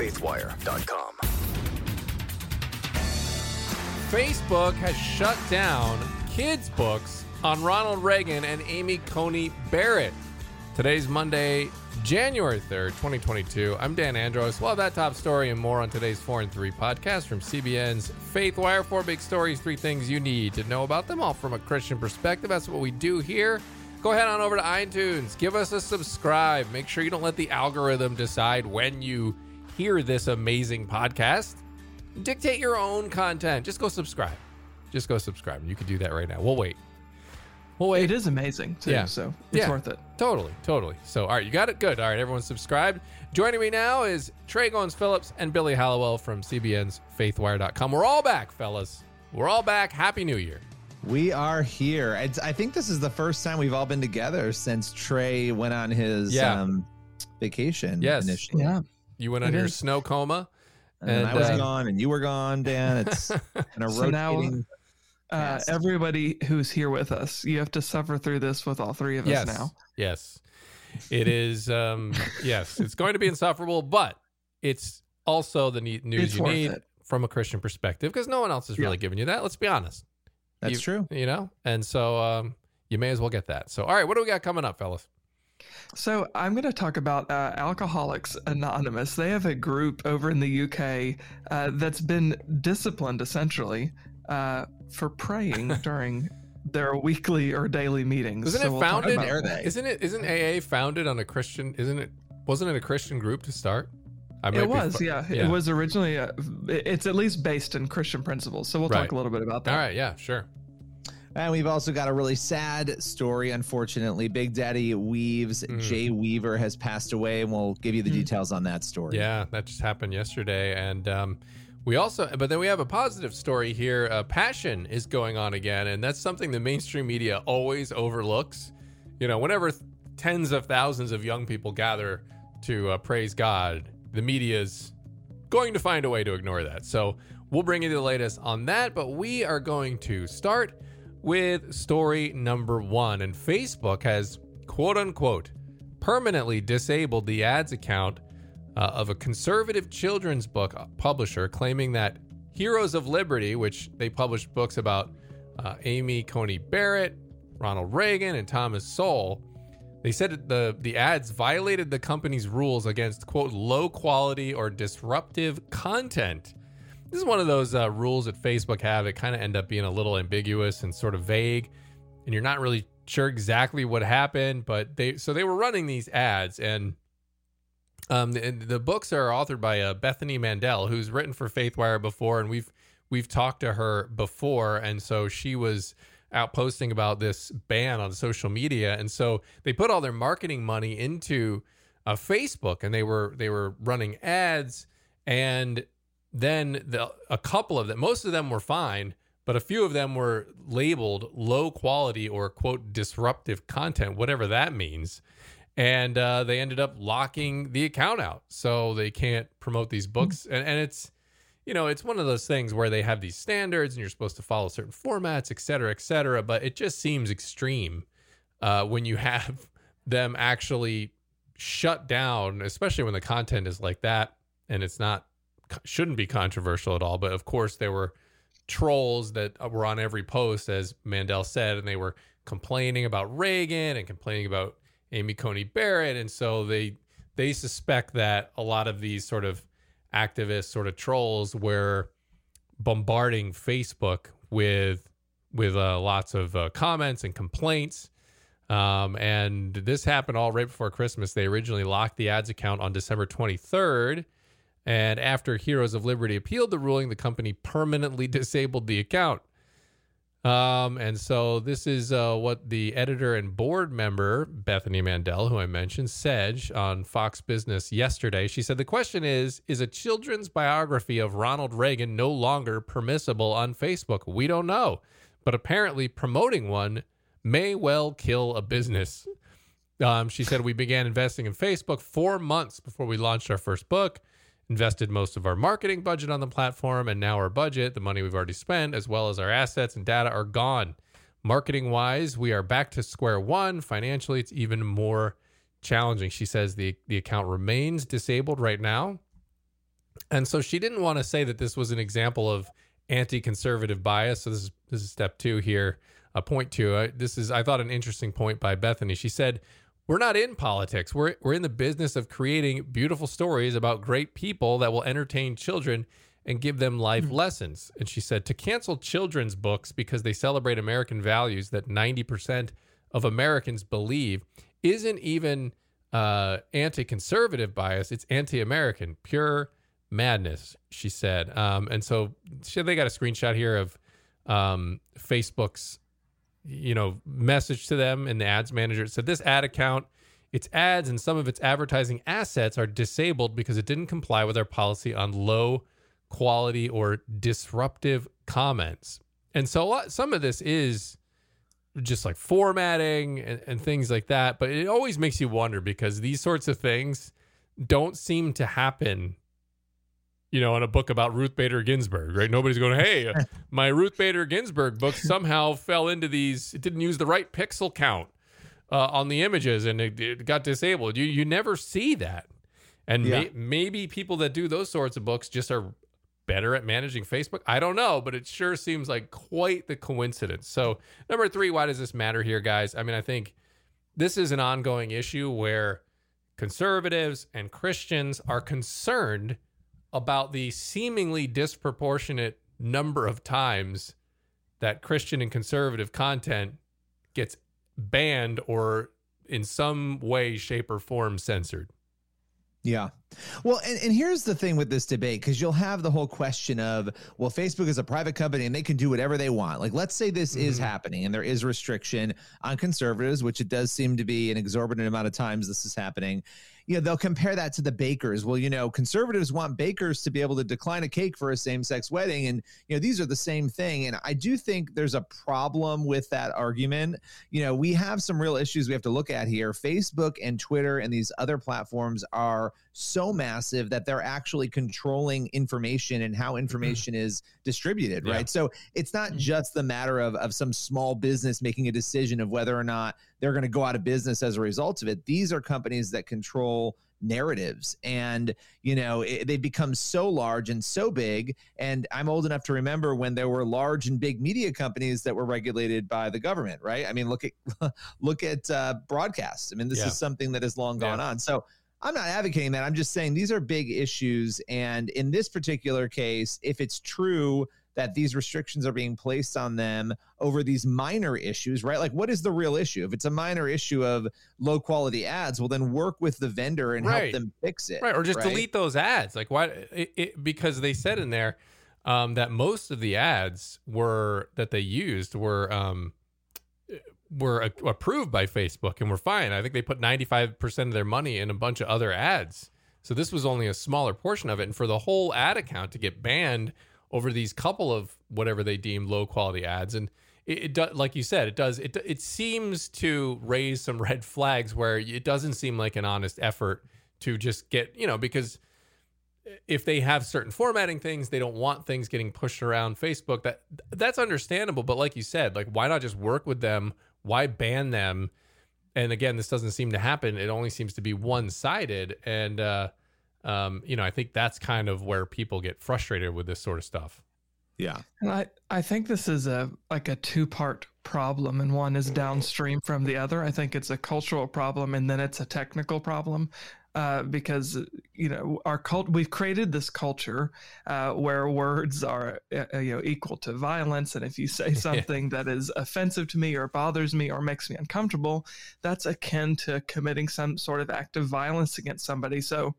faithwire.com. Facebook has shut down kids' books on Ronald Reagan and Amy Coney Barrett. Today's Monday, January 3rd, 2022. I'm Dan Andros. We'll that top story and more on today's 4 and 3 podcast from CBN's Faith Wire. Four big stories, three things you need to know about them, all from a Christian perspective. That's what we do here. Go ahead on over to iTunes. Give us a subscribe. Make sure you don't let the algorithm decide when you hear this amazing podcast. Dictate your own content. Just go subscribe. Just go subscribe. You can do that right now. We'll wait. We'll wait. It is amazing too, Yeah. so it's Yeah. worth it. Totally, totally. So, all right, you got it? Good. All right, everyone subscribed. Joining me now is Tré Goins Phillips and Billy Hallowell from CBN's FaithWire.com. We're all back, fellas. We're all back. Happy New Year. We are here. It's, I think this is the first time we've all been together since Tré went on his Yeah. um, vacation. Yes. initially. Yeah. You went on It your is. snow coma. and, And, I was uh, gone, and you were gone, Dan. It's kind of So now- rotating. Uh, everybody who's here with us, you have to suffer through this with all three of yes. us now. Yes. It is, um, yes, it's going to be insufferable, but it's also the ne- news It's you need it. from a Christian perspective because no one else is Yeah. really giving you that. Let's be honest. That's you, true. You know? And so um, you may as well get that. So, all right, what do we got coming up, fellas? So I'm going to talk about uh, Alcoholics Anonymous. They have a group over in the UK uh, that's been disciplined essentially uh, for praying during their weekly or daily meetings. Isn't So it we'll talk founded? about Are they? Isn't it? Isn't AA founded on a Christian? Isn't it? Wasn't it a Christian group to start? I might It was, fu- yeah. yeah. It was originally. A, it's at least based in Christian principles. So we'll Right. talk a little bit about that. All right. Yeah. Sure. And we've also got a really sad story, unfortunately. Big Daddy Weave's, Mm. Jay Weaver, has passed away, and we'll give you the Mm. details on that story. Yeah, that just happened yesterday, and um, we also, but then we have a positive story here. Uh, passion is going on again, and that's something the mainstream media always overlooks. You know, whenever th- tens of thousands of young people gather to uh, praise God, the media's going to find a way to ignore that. So we'll bring you the latest on that, but we are going to start with story number one. And Facebook has quote unquote permanently disabled the ads account uh, of a conservative children's book publisher claiming that Heroes of Liberty, which they published books about uh, Amy Coney Barrett, Ronald Reagan, and Thomas Sowell, they said that the the ads violated the company's rules against quote low quality or disruptive content. This is one of those uh, rules that Facebook have. It kind of end up being a little ambiguous and sort of vague, and you're not really sure exactly what happened. But they so they were running these ads, and um, the, the books are authored by uh, Bethany Mandel, who's written for FaithWire before, and we've we've talked to her before, and so she was out posting about this ban on social media, and so they put all their marketing money into uh, Facebook, and they were they were running ads, and then the a couple of them, most of them were fine, but a few of them were labeled low quality or quote disruptive content, whatever that means. And uh, they ended up locking the account out, so they can't promote these books. And, and it's, you know, it's one of those things where they have these standards, and you're supposed to follow certain formats, et cetera, et cetera. But it just seems extreme uh, when you have them actually shut down, especially when the content is like that, and it's not shouldn't be controversial at all. But of course, there were trolls that were on every post, as Mandel said, and they were complaining about Reagan and complaining about Amy Coney Barrett, and so they they suspect that a lot of these sort of activists, sort of trolls were bombarding Facebook with with uh, lots of uh, comments and complaints. Um, and this happened all right before Christmas. They originally locked the ads account on December 23rd. And after Heroes of Liberty appealed the ruling, the company permanently disabled the account. Um, and so this is uh, what the editor and board member, Bethany Mandel, who I mentioned, said on Fox Business yesterday. She said, The question is Is a children's biography of Ronald Reagan no longer permissible on Facebook? We don't know. But apparently, promoting one may well kill a business. Um, she said, We began investing in Facebook four months before we launched our first book invested most of our marketing budget on the platform, and now our budget, the money we've already spent, as well as our assets and data, are gone. Marketing wise, we are back to square one. Financially, it's even more challenging. She says the, the account remains disabled right now. And so she didn't want to say that this was an example of anti-conservative bias. So this is this is step two here. Uh, point two. This is I thought an interesting point by Bethany. She said, "We're not in politics. We're we're in the business of creating beautiful stories about great people that will entertain children." And give them life mm-hmm. lessons. And she said to cancel children's books because they celebrate American values that 90% of Americans believe isn't even uh, anti conservative bias, it's anti American, pure madness, she said. Um, and so she, they got a screenshot here of um, Facebook's you know message to them in the ads manager. It said this ad account, its ads and some of its advertising assets are disabled because it didn't comply with our policy on low quality or disruptive comments. And so lot, some of this is just like formatting and, and things like that. But it always makes you wonder because these sorts of things don't seem to happen you know, in a book about Ruth Bader Ginsburg, right? Nobody's going, hey, my Ruth Bader Ginsburg book somehow fell into these, it didn't use the right pixel count uh, on the images and it, it, got disabled. You you never see that. And yeah. may, maybe people that do those sorts of books just are better at managing Facebook. I don't know, but it sure seems like quite the coincidence. So, number three, why does this matter here, guys? I mean, I think this is an ongoing issue where conservatives and Christians are concerned about the seemingly disproportionate number of times that Christian and conservative content gets banned or in some way, shape, or form censored. Yeah. Well, and, and here's the thing with this debate, because you'll have the whole question of, well, Facebook is a private company and they can do whatever they want. Like, let's say this mm-hmm. is happening and there is restriction on conservatives, which it does seem to be an exorbitant amount of times this is happening you know, they'll compare that to the bakers. Well, you know, conservatives want bakers to be able to decline a cake for a same sex wedding. And, you know, these are the same thing. And I do think there's a problem with that argument. You know, we have some real issues we have to look at here. Facebook and Twitter and these other platforms are so massive that they're actually controlling information and how information is distributed, yeah. right? So it's not mm-hmm. just the matter of, of some small business making a decision of whether or not they're going to go out of business as a result of it. These are companies that control narratives and you know it, they've become so large and so big and i'm old enough to remember when there were large and big media companies that were regulated by the government right i mean look at look at uh, broadcasts i mean this yeah. is something that has long gone yeah. on so i'm not advocating that i'm just saying these are big issues and in this particular case if it's true that these restrictions are being placed on them over these minor issues, right? Like, what is the real issue? If it's a minor issue of low quality ads, well, then work with the vendor and right. help them fix it, right? Or just right? delete those ads. Like, why? It, it, because they said in there um, that most of the ads were that they used were um, were a- approved by Facebook and were fine. I think they put ninety five percent of their money in a bunch of other ads. So this was only a smaller portion of it, and for the whole ad account to get banned over these couple of whatever they deem low quality ads and it, it does like you said it does it it seems to raise some red flags where it doesn't seem like an honest effort to just get you know because if they have certain formatting things they don't want things getting pushed around facebook that that's understandable but like you said like why not just work with them why ban them and again this doesn't seem to happen it only seems to be one-sided and uh um, you know, I think that's kind of where people get frustrated with this sort of stuff. Yeah. And I, I think this is a like a two part problem and one is downstream from the other. I think it's a cultural problem and then it's a technical problem. Uh, because you know our cult we've created this culture uh, where words are uh, you know equal to violence. And if you say something that is offensive to me or bothers me or makes me uncomfortable that's akin to committing some sort of act of violence against somebody. So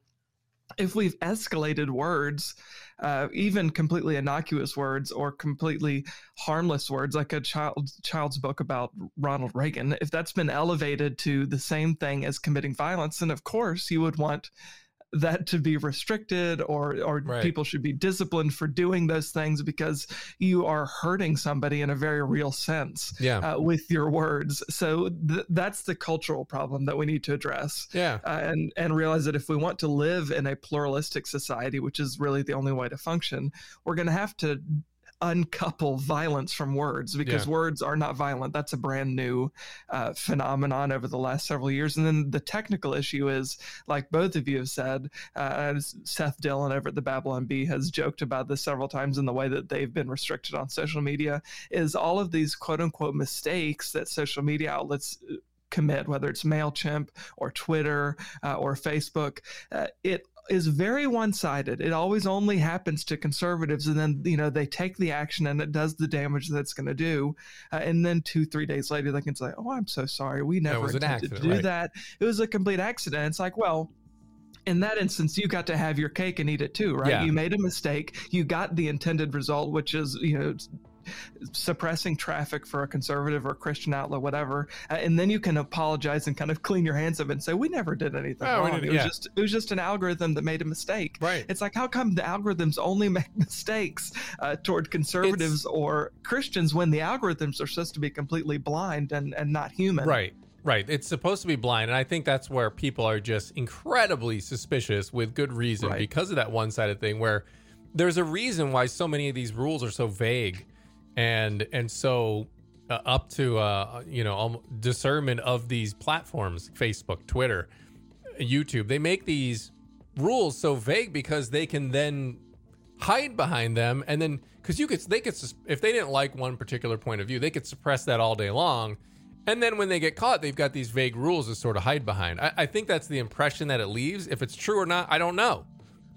if we've escalated words, uh, even completely innocuous words or completely harmless words, like a child child's book about Ronald Reagan, if that's been elevated to the same thing as committing violence, then of course you would want that to be restricted or or right. people should be disciplined for doing those things because you are hurting somebody in a very real sense yeah. uh, with your words so th- that's the cultural problem that we need to address yeah uh, and and realize that if we want to live in a pluralistic society which is really the only way to function we're going to have to uncouple violence from words because Yeah. words are not violent. That's a brand new uh, phenomenon over the last several years. And then the technical issue is, like both of you have said, uh, Seth Dillon over at the Babylon Bee has joked about this several times in the way that they've been restricted on social media, is all of these quote unquote mistakes that social media outlets uh, commit, whether it's MailChimp or Twitter uh, or Facebook, uh, it is very one-sided. It always only happens to conservatives, and then you know they take the action and it does the damage that it's going to do, uh, and then two, three days later they can say, "Oh, I'm so sorry, we never intended to do right. that. It was a complete accident." It's like, well. In that instance, you got to have your cake and eat it too, right? Yeah. You made a mistake. You got the intended result, which is, you know, suppressing traffic for a conservative or Christian outlet, whatever, uh, and then you can apologize and kind of clean your hands of it and say, "We never did anything Oh, wrong. didn't- it was yeah. just it was just an algorithm that made a mistake." Right. It's like, how come the algorithms only make mistakes uh, toward conservatives or Christians when the algorithms are supposed to be completely blind and, and not human? Right. Right. It's supposed to be blind. And I think that's where people are just incredibly suspicious with good reason Right. because of that one sided thing where there's a reason why so many of these rules are so vague and and so uh, up to uh you know um, discernment of these platforms facebook twitter youtube they make these rules so vague because they can then hide behind them and then because you could they could if they didn't like one particular point of view they could suppress that all day long. And then when they get caught they've got these vague rules to sort of hide behind. I, I think that's the impression that it leaves. If it's true or not i don't know.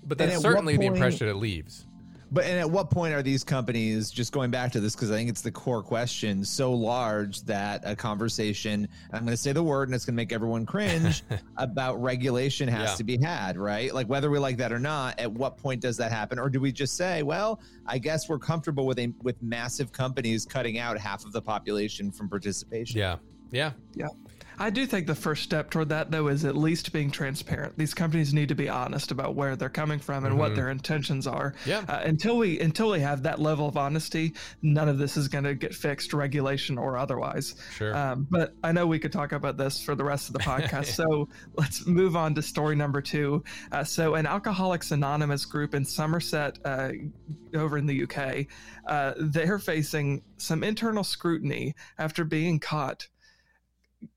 But that's certainly the impression it leaves But and at what point are these companies just going back to this because I think it's the core question so large that a conversation and I'm going to say the word and it's going to make everyone cringe about regulation has Yeah. to be had, right? Like whether we like that or not, at what point does that happen or do we just say, well, I guess we're comfortable with a with massive companies cutting out half of the population from participation. Yeah. Yeah yeah I do think the first step toward that, though, is at least being transparent. These companies need to be honest about where they're coming from and what their intentions are. Mm-hmm. Yeah. Uh, until we until we have that level of honesty, none of this is going to get fixed, regulation or otherwise. Sure. Um, but I know we could talk about this for the rest of the podcast. so let's move on to story number two. Uh, so, an Alcoholics Anonymous group in Somerset, uh, over in the UK, uh, they're facing some internal scrutiny after being caught.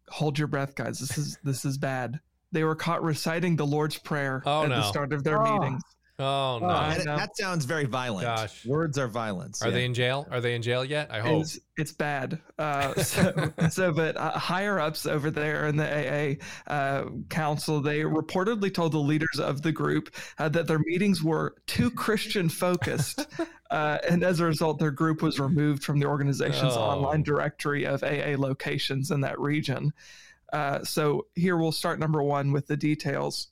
Hold your breath, guys. This is this is bad. They were caught reciting the Lord's Prayer Oh, at the start of their Oh. meetings. oh no I And know. that sounds very violent. Gosh. Words are violence. are yeah. they in jail are they in jail yet i hope It's, it's bad. Uh, so, so, but uh, higher ups over there in the AA uh, council, they reportedly told the leaders of the group uh, that their meetings were too Christian focused. uh, and as a result, their group was removed from the organization's Oh. online directory of AA locations in that region. Uh, so here we'll start number one with the details.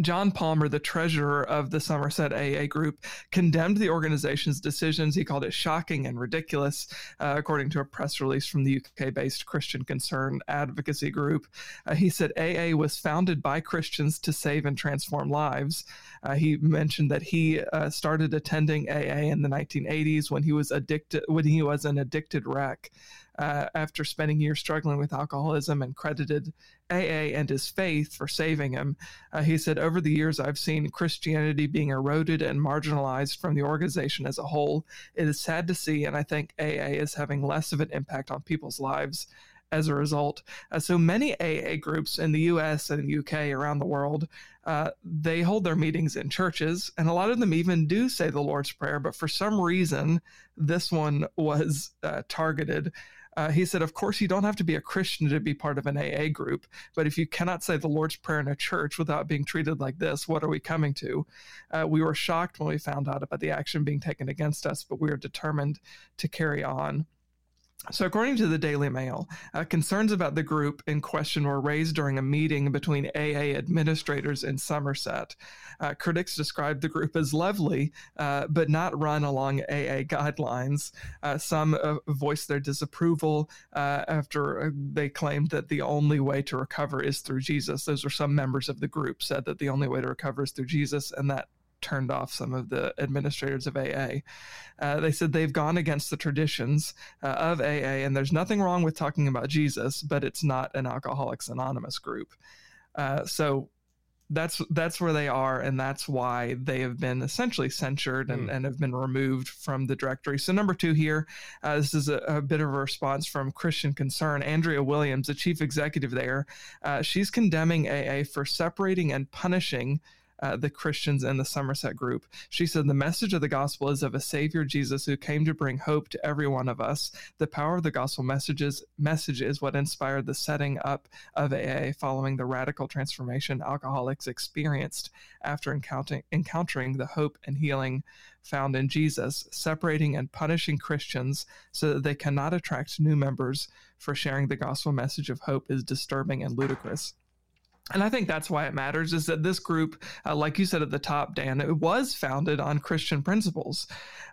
John Palmer, the treasurer of the Somerset AA group, condemned the organization's decisions. He called it shocking and ridiculous, uh, according to a press release from the UK based Christian Concern advocacy group. Uh, he said AA was founded by Christians to save and transform lives. Uh, he mentioned that he uh, started attending AA in the 1980s when he was addicted when he was an addicted wreck. Uh, after spending years struggling with alcoholism and credited AA and his faith for saving him. Uh, he said, Over the years, I've seen Christianity being eroded and marginalized from the organization as a whole. It is sad to see, and I think AA is having less of an impact on people's lives as a result. Uh, so many AA groups in the US and UK around the world, uh, they hold their meetings in churches, and a lot of them even do say the Lord's Prayer, but for some reason, this one was uh, targeted. Uh, he said, Of course, you don't have to be a Christian to be part of an AA group, but if you cannot say the Lord's Prayer in a church without being treated like this, what are we coming to? Uh, we were shocked when we found out about the action being taken against us, but we are determined to carry on. So, according to the Daily Mail, uh, concerns about the group in question were raised during a meeting between AA administrators in Somerset. Uh, critics described the group as lovely, uh, but not run along AA guidelines. Uh, some uh, voiced their disapproval uh, after they claimed that the only way to recover is through Jesus. Those were some members of the group said that the only way to recover is through Jesus, and that turned off some of the administrators of AA. Uh, they said they've gone against the traditions uh, of AA, and there's nothing wrong with talking about Jesus, but it's not an Alcoholics Anonymous group. Uh, so that's that's where they are, and that's why they have been essentially censured and, Hmm. and have been removed from the directory. So number two here, uh, this is a, a bit of a response from Christian Concern. Andrea Williams, the chief executive there, uh, she's condemning AA for separating and punishing. Uh, the Christians in the Somerset group. She said, The message of the gospel is of a Savior Jesus who came to bring hope to every one of us. The power of the gospel messages, message is what inspired the setting up of AA following the radical transformation alcoholics experienced after encountering, encountering the hope and healing found in Jesus, separating and punishing Christians so that they cannot attract new members for sharing the gospel message of hope is disturbing and ludicrous. And I think that's why it matters is that this group, uh, like you said at the top, Dan, it was founded on Christian principles.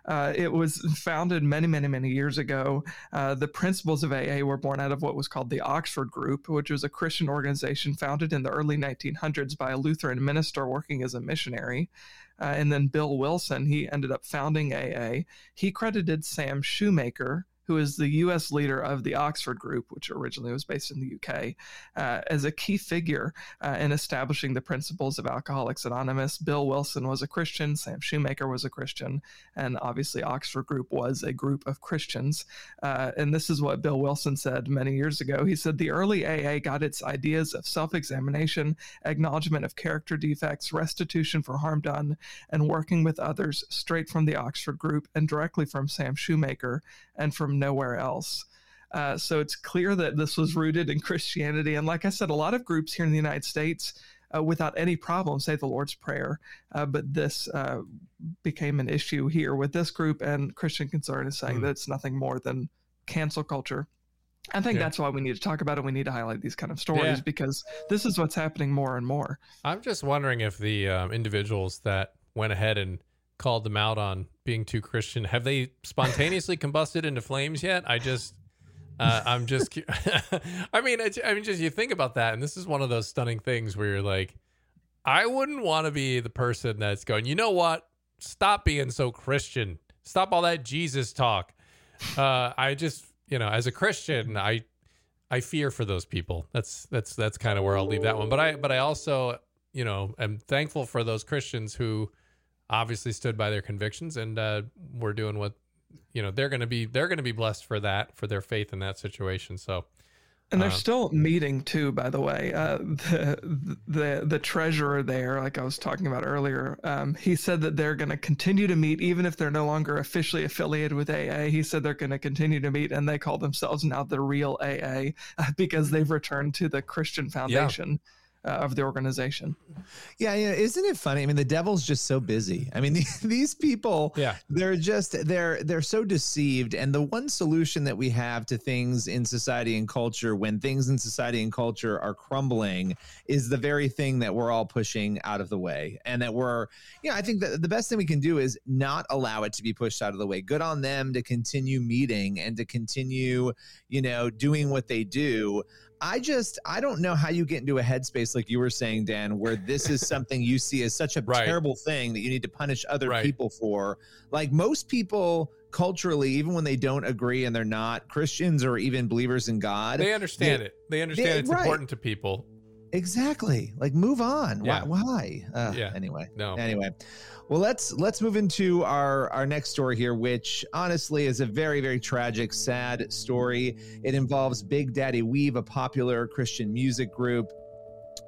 Uh, it was founded many, many, many years ago. Uh, the principles of AA were born out of what was called the Oxford Group, which was a Christian organization founded in the early 1900s by a Lutheran minister working as a missionary. Uh, and then Bill Wilson, he ended up founding AA. He credited Sam Shoemaker, who is the U.S. leader of the Oxford Group, which originally was based in the U.K., uh, as a key figure uh, in establishing the principles of Alcoholics Anonymous. Bill Wilson was a Christian, Sam Shoemaker was a Christian, and obviously Oxford Group was a group of Christians. Uh, and this is what Bill Wilson said many years ago. He said the early AA got its ideas of self-examination, acknowledgement of character defects, restitution for harm done, and working with others straight from the Oxford Group and directly from Sam Shoemaker and from nowhere else. Uh, so it's clear that this was rooted in Christianity. And like I said, a lot of groups here in the United States, uh, without any problem, say the Lord's Prayer. Uh, but this uh, became an issue here with this group, and Christian Concern is saying Hmm. that it's nothing more than cancel culture. I think Yeah. that's why we need to talk about it. We need to highlight these kind of stories Yeah. because this is what's happening more and more. I'm just wondering if the um, individuals that went ahead and called them out on being too Christian have they spontaneously combusted into flames yet? I just, uh, I'm just, I mean, I mean, just you think about that, and this is one of those stunning things where you're like, I wouldn't want to be the person that's going, you know what? Stop being so Christian. Stop all that Jesus talk. Uh, I just, you know, as a Christian, I, I fear for those people. That's that's that's kind of where I'll leave that one. But I, but I also, you know, am thankful for those Christians who obviously stood by their convictions and uh, were doing what, you know, they're going to be they're going to be blessed for that for their faith in that situation. So And they're Uh, still meeting too, by the way. Uh, the the the treasurer there, like I was talking about earlier, um, he said that they're going to continue to meet even if they're no longer officially affiliated with AA. He said they're going to continue to meet, and they call themselves now the real AA because they've returned to the Christian foundation. Uh, of the organization. Yeah, yeah. Isn't it funny? I mean, the devil's just so busy. I mean, these people, Yeah. they're just they're they're so deceived. And the one solution that we have to things in society and culture, when things in society and culture are crumbling, is the very thing that we're all pushing out of the way. And that we're, you know, I think that the best thing we can do is not allow it to be pushed out of the way. Good on them to continue meeting and to continue, you know, doing what they do. I just I don't know how you get into a headspace like you were saying, Dan, where this is something you see as such a Right. terrible thing that you need to punish other Right. people for. Like most people culturally, even when they don't agree and they're not Christians or even believers in God, they understand they- it. They understand they- it's right. important to people. Exactly like move on. Yeah. Why? Why? Uh, Yeah. Anyway. No. Anyway, well let's let's move into our our next story here, which honestly is a very very tragic, sad story. It involves Big Daddy Weave, a popular Christian music group.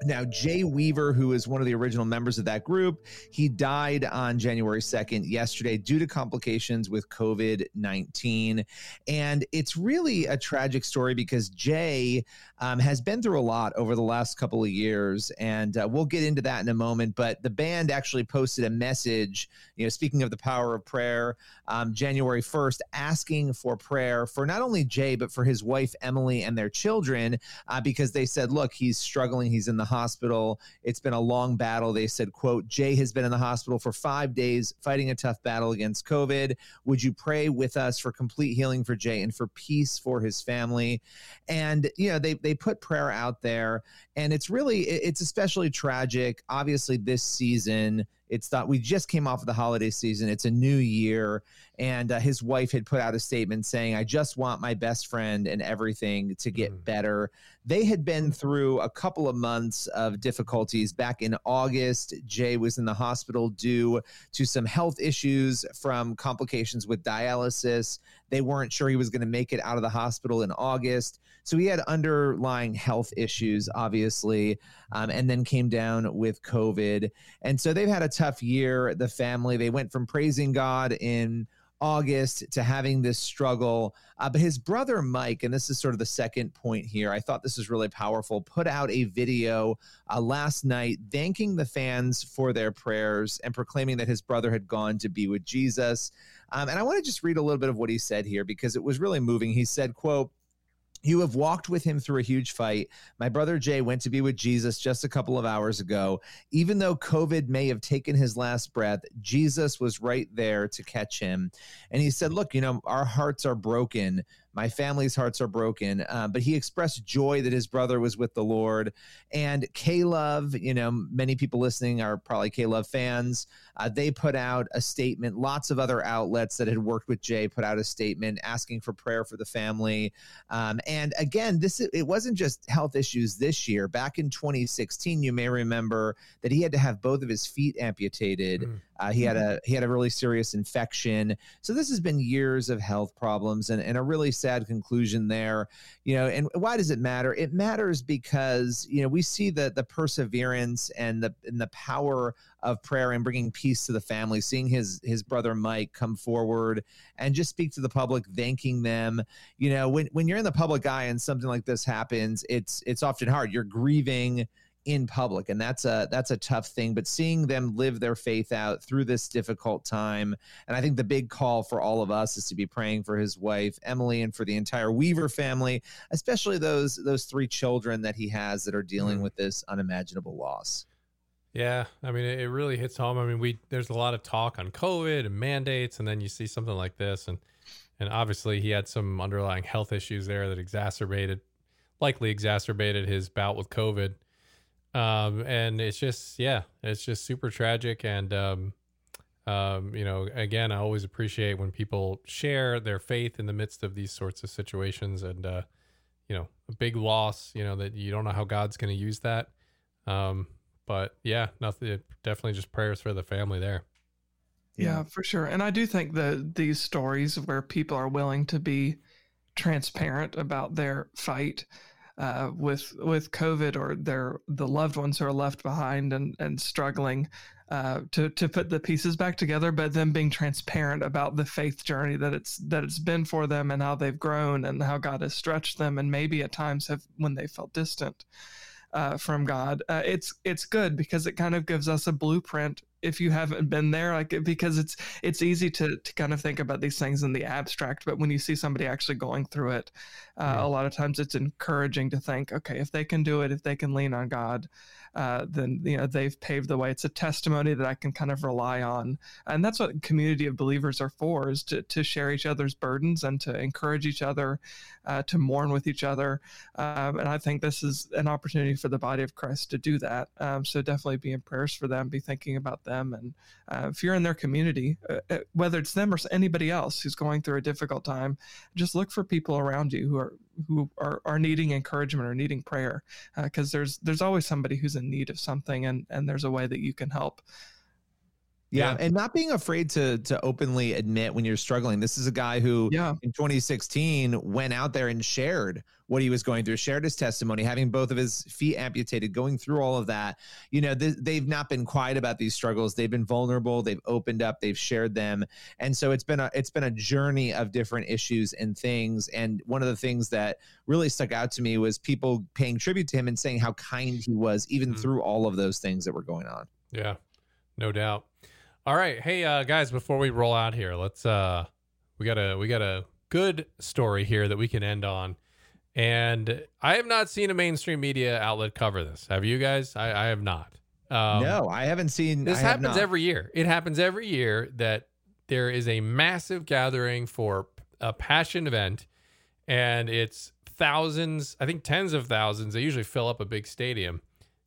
Now, Jay Weaver, who is one of the original members of that group, he died on January 2nd, yesterday, due to complications with COVID 19. And it's really a tragic story because Jay um, has been through a lot over the last couple of years. And uh, we'll get into that in a moment. But the band actually posted a message, you know, speaking of the power of prayer, um, January 1st, asking for prayer for not only Jay, but for his wife, Emily, and their children uh, because they said, look, he's struggling. He's in the hospital. It's been a long battle. They said, quote, Jay has been in the hospital for five days fighting a tough battle against COVID. Would you pray with us for complete healing for Jay and for peace for his family? And, you know, they, they put prayer out there and it's really, it's especially tragic. Obviously this season It's thought we just came off of the holiday season. It's a new year. And uh, his wife had put out a statement saying, I just want my best friend and everything to get mm. better. They had been through a couple of months of difficulties. Back in August, Jay was in the hospital due to some health issues from complications with dialysis. They weren't sure he was going to make it out of the hospital in August. So he had underlying health issues, obviously, um, and then came down with COVID. And so they've had a tough year. The family, they went from praising God in August to having this struggle. Uh, but his brother Mike, and this is sort of the second point here, I thought this was really powerful, put out a video uh, last night thanking the fans for their prayers and proclaiming that his brother had gone to be with Jesus. Um, and I want to just read a little bit of what he said here because it was really moving. He said, quote, you have walked with him through a huge fight. My brother Jay went to be with Jesus just a couple of hours ago. Even though COVID may have taken his last breath, Jesus was right there to catch him. And he said, Look, you know, our hearts are broken. My family's hearts are broken. Uh, but he expressed joy that his brother was with the Lord. And K Love, you know, many people listening are probably K Love fans. Uh, they put out a statement. Lots of other outlets that had worked with Jay put out a statement asking for prayer for the family. Um, and again, this it wasn't just health issues this year. Back in 2016, you may remember that he had to have both of his feet amputated. Mm. Uh, he had mm-hmm. a he had a really serious infection. So this has been years of health problems and, and a really sad conclusion there. You know, and why does it matter? It matters because you know we see the the perseverance and the and the power of prayer and bringing peace to the family. Seeing his his brother Mike come forward and just speak to the public, thanking them. You know, when when you're in the public eye and something like this happens, it's it's often hard. You're grieving in public and that's a that's a tough thing but seeing them live their faith out through this difficult time and i think the big call for all of us is to be praying for his wife emily and for the entire weaver family especially those those three children that he has that are dealing mm. with this unimaginable loss. Yeah i mean it really hits home. I mean we there's a lot of talk on covid and mandates and then you see something like this and and obviously he had some underlying health issues there that exacerbated likely exacerbated his bout with covid um, and it's just yeah, it's just super tragic. And um, um, you know, again, I always appreciate when people share their faith in the midst of these sorts of situations. And uh, you know, a big loss. You know that you don't know how God's going to use that. Um, but yeah, nothing. Definitely just prayers for the family there. Yeah. yeah, for sure. And I do think that these stories where people are willing to be transparent about their fight uh, with with COVID or their the loved ones who are left behind and and struggling uh, to to put the pieces back together, but them being transparent about the faith journey that it's that it's been for them and how they've grown and how God has stretched them and maybe at times have when they felt distant uh, from God. Uh, it's it's good because it kind of gives us a blueprint if you haven't been there like because it's it's easy to to kind of think about these things in the abstract but when you see somebody actually going through it uh, yeah. a lot of times it's encouraging to think okay if they can do it if they can lean on god uh, then you know they've paved the way. It's a testimony that I can kind of rely on, and that's what community of believers are for: is to to share each other's burdens and to encourage each other, uh, to mourn with each other. Um, and I think this is an opportunity for the body of Christ to do that. Um, so definitely be in prayers for them, be thinking about them, and uh, if you're in their community, uh, uh, whether it's them or anybody else who's going through a difficult time, just look for people around you who are who are, are needing encouragement or needing prayer because uh, there's there's always somebody who's in need of something and and there's a way that you can help yeah, and not being afraid to to openly admit when you're struggling. This is a guy who yeah. in 2016 went out there and shared what he was going through, shared his testimony, having both of his feet amputated, going through all of that. You know, th- they've not been quiet about these struggles. They've been vulnerable, they've opened up, they've shared them. And so it's been a it's been a journey of different issues and things. And one of the things that really stuck out to me was people paying tribute to him and saying how kind he was even mm-hmm. through all of those things that were going on. Yeah. No doubt. All right, hey uh, guys, before we roll out here, let's uh, we got a we got a good story here that we can end on, and I have not seen a mainstream media outlet cover this. Have you guys? I, I have not. Um, no, I haven't seen. This happens every year. It happens every year that there is a massive gathering for a passion event, and it's thousands. I think tens of thousands. They usually fill up a big stadium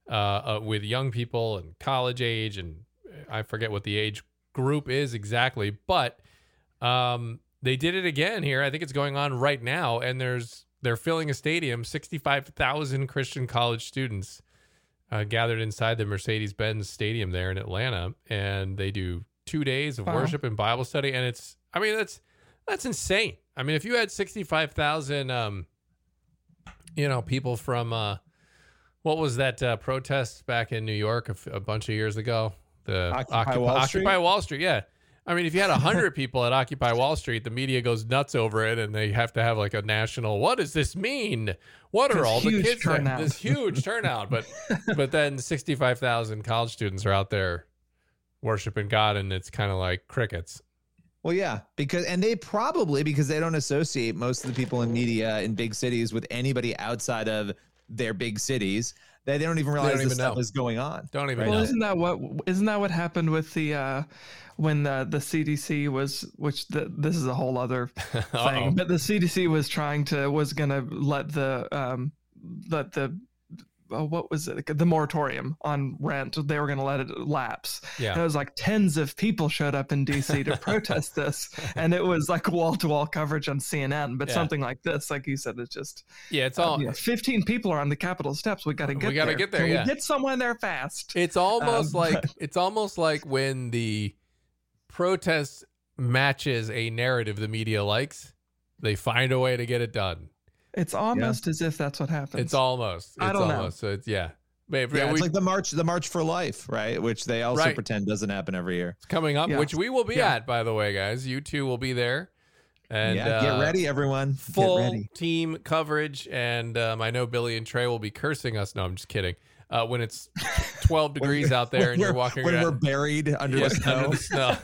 uh, uh, with young people and college age and I forget what the age group is exactly, but um, they did it again here. I think it's going on right now, and there's they're filling a stadium. Sixty-five thousand Christian college students uh, gathered inside the Mercedes-Benz Stadium there in Atlanta, and they do two days of Wow. worship and Bible study. And it's, I mean, that's that's insane. I mean, if you had sixty-five thousand, um, you know, people from uh, what was that uh, protest back in New York a, f- a bunch of years ago? The Occupy Wall Street? Occupy Wall Street, yeah. I mean, if you had a hundred people at Occupy Wall Street, the media goes nuts over it, and they have to have like a national. What does this mean? What are all the kids? turnout. This huge turnout, but but then sixty-five thousand college students are out there worshiping God, and it's kind of like crickets. Well, yeah, because and they probably because they don't associate most of the people in media in big cities with anybody outside of their big cities. That they don't even realize don't this even stuff is going on. Don't even Right. Well, know. isn't that what isn't that what happened with the uh, when the the CDC was which the, this is a whole other thing, but the CDC was trying to was gonna let the um let the uh, what was it the moratorium on rent they were gonna let it lapse. And it was like tens of people showed up in DC to protest this, and it was like wall to wall coverage on CNN. But Yeah. something like this, like you said, it's just yeah. It's uh, all you know, 15 people are on the Capitol steps. We got to get we gotta there. get there, Can yeah. we get someone there fast? It's almost Um, like it's almost like when the protest matches a narrative the media likes, they find a way to get it done. It's almost as if that's what happens. It's almost. It's I don't know. So it's yeah. But Yeah, we- it's like the march, the march for life, right? Which they also Right. pretend doesn't happen every year. it's coming up, Yeah. which we will be Yeah. at, by the way, guys. You two will be there. And yeah, uh, get ready, everyone. Full Get ready. team coverage. And um, I know Billy and Tré will be cursing us. No, I'm just kidding. Uh, when it's 12 degrees out there and you're When we're- walking when around. we're buried under Yeah, the snow. under the snow.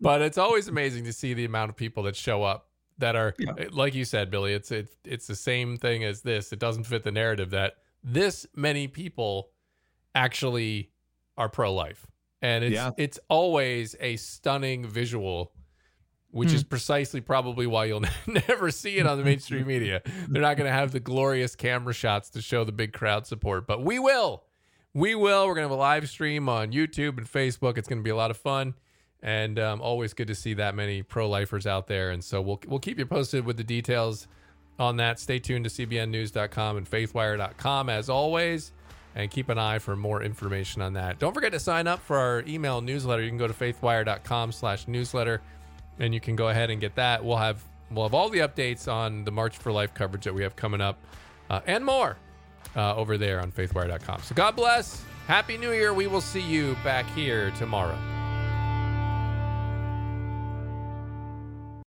but it's always amazing to see the amount of people that show up that are Yeah. like you said, Billy. It's it's it's the same thing as this. It doesn't fit the narrative that this many people actually are pro life, and it's Yeah. it's always a stunning visual. Which Hmm. is precisely probably why you'll never see it on the mainstream media. They're not going to have the glorious camera shots to show the big crowd support, but we will. We will. We're going to have a live stream on YouTube and Facebook. It's going to be a lot of fun. And um, always good to see that many pro lifers out there. And so we'll, we'll keep you posted with the details on that. Stay tuned to CBNNews.com and FaithWire.com as always. And keep an eye for more information on that. Don't forget to sign up for our email newsletter. You can go to faithwire.com slash newsletter and you can go ahead and get that. We'll have we'll have all the updates on the March for Life coverage that we have coming up uh, and more uh, over there on faithwire.com. So God bless. Happy New Year. We will see you back here tomorrow.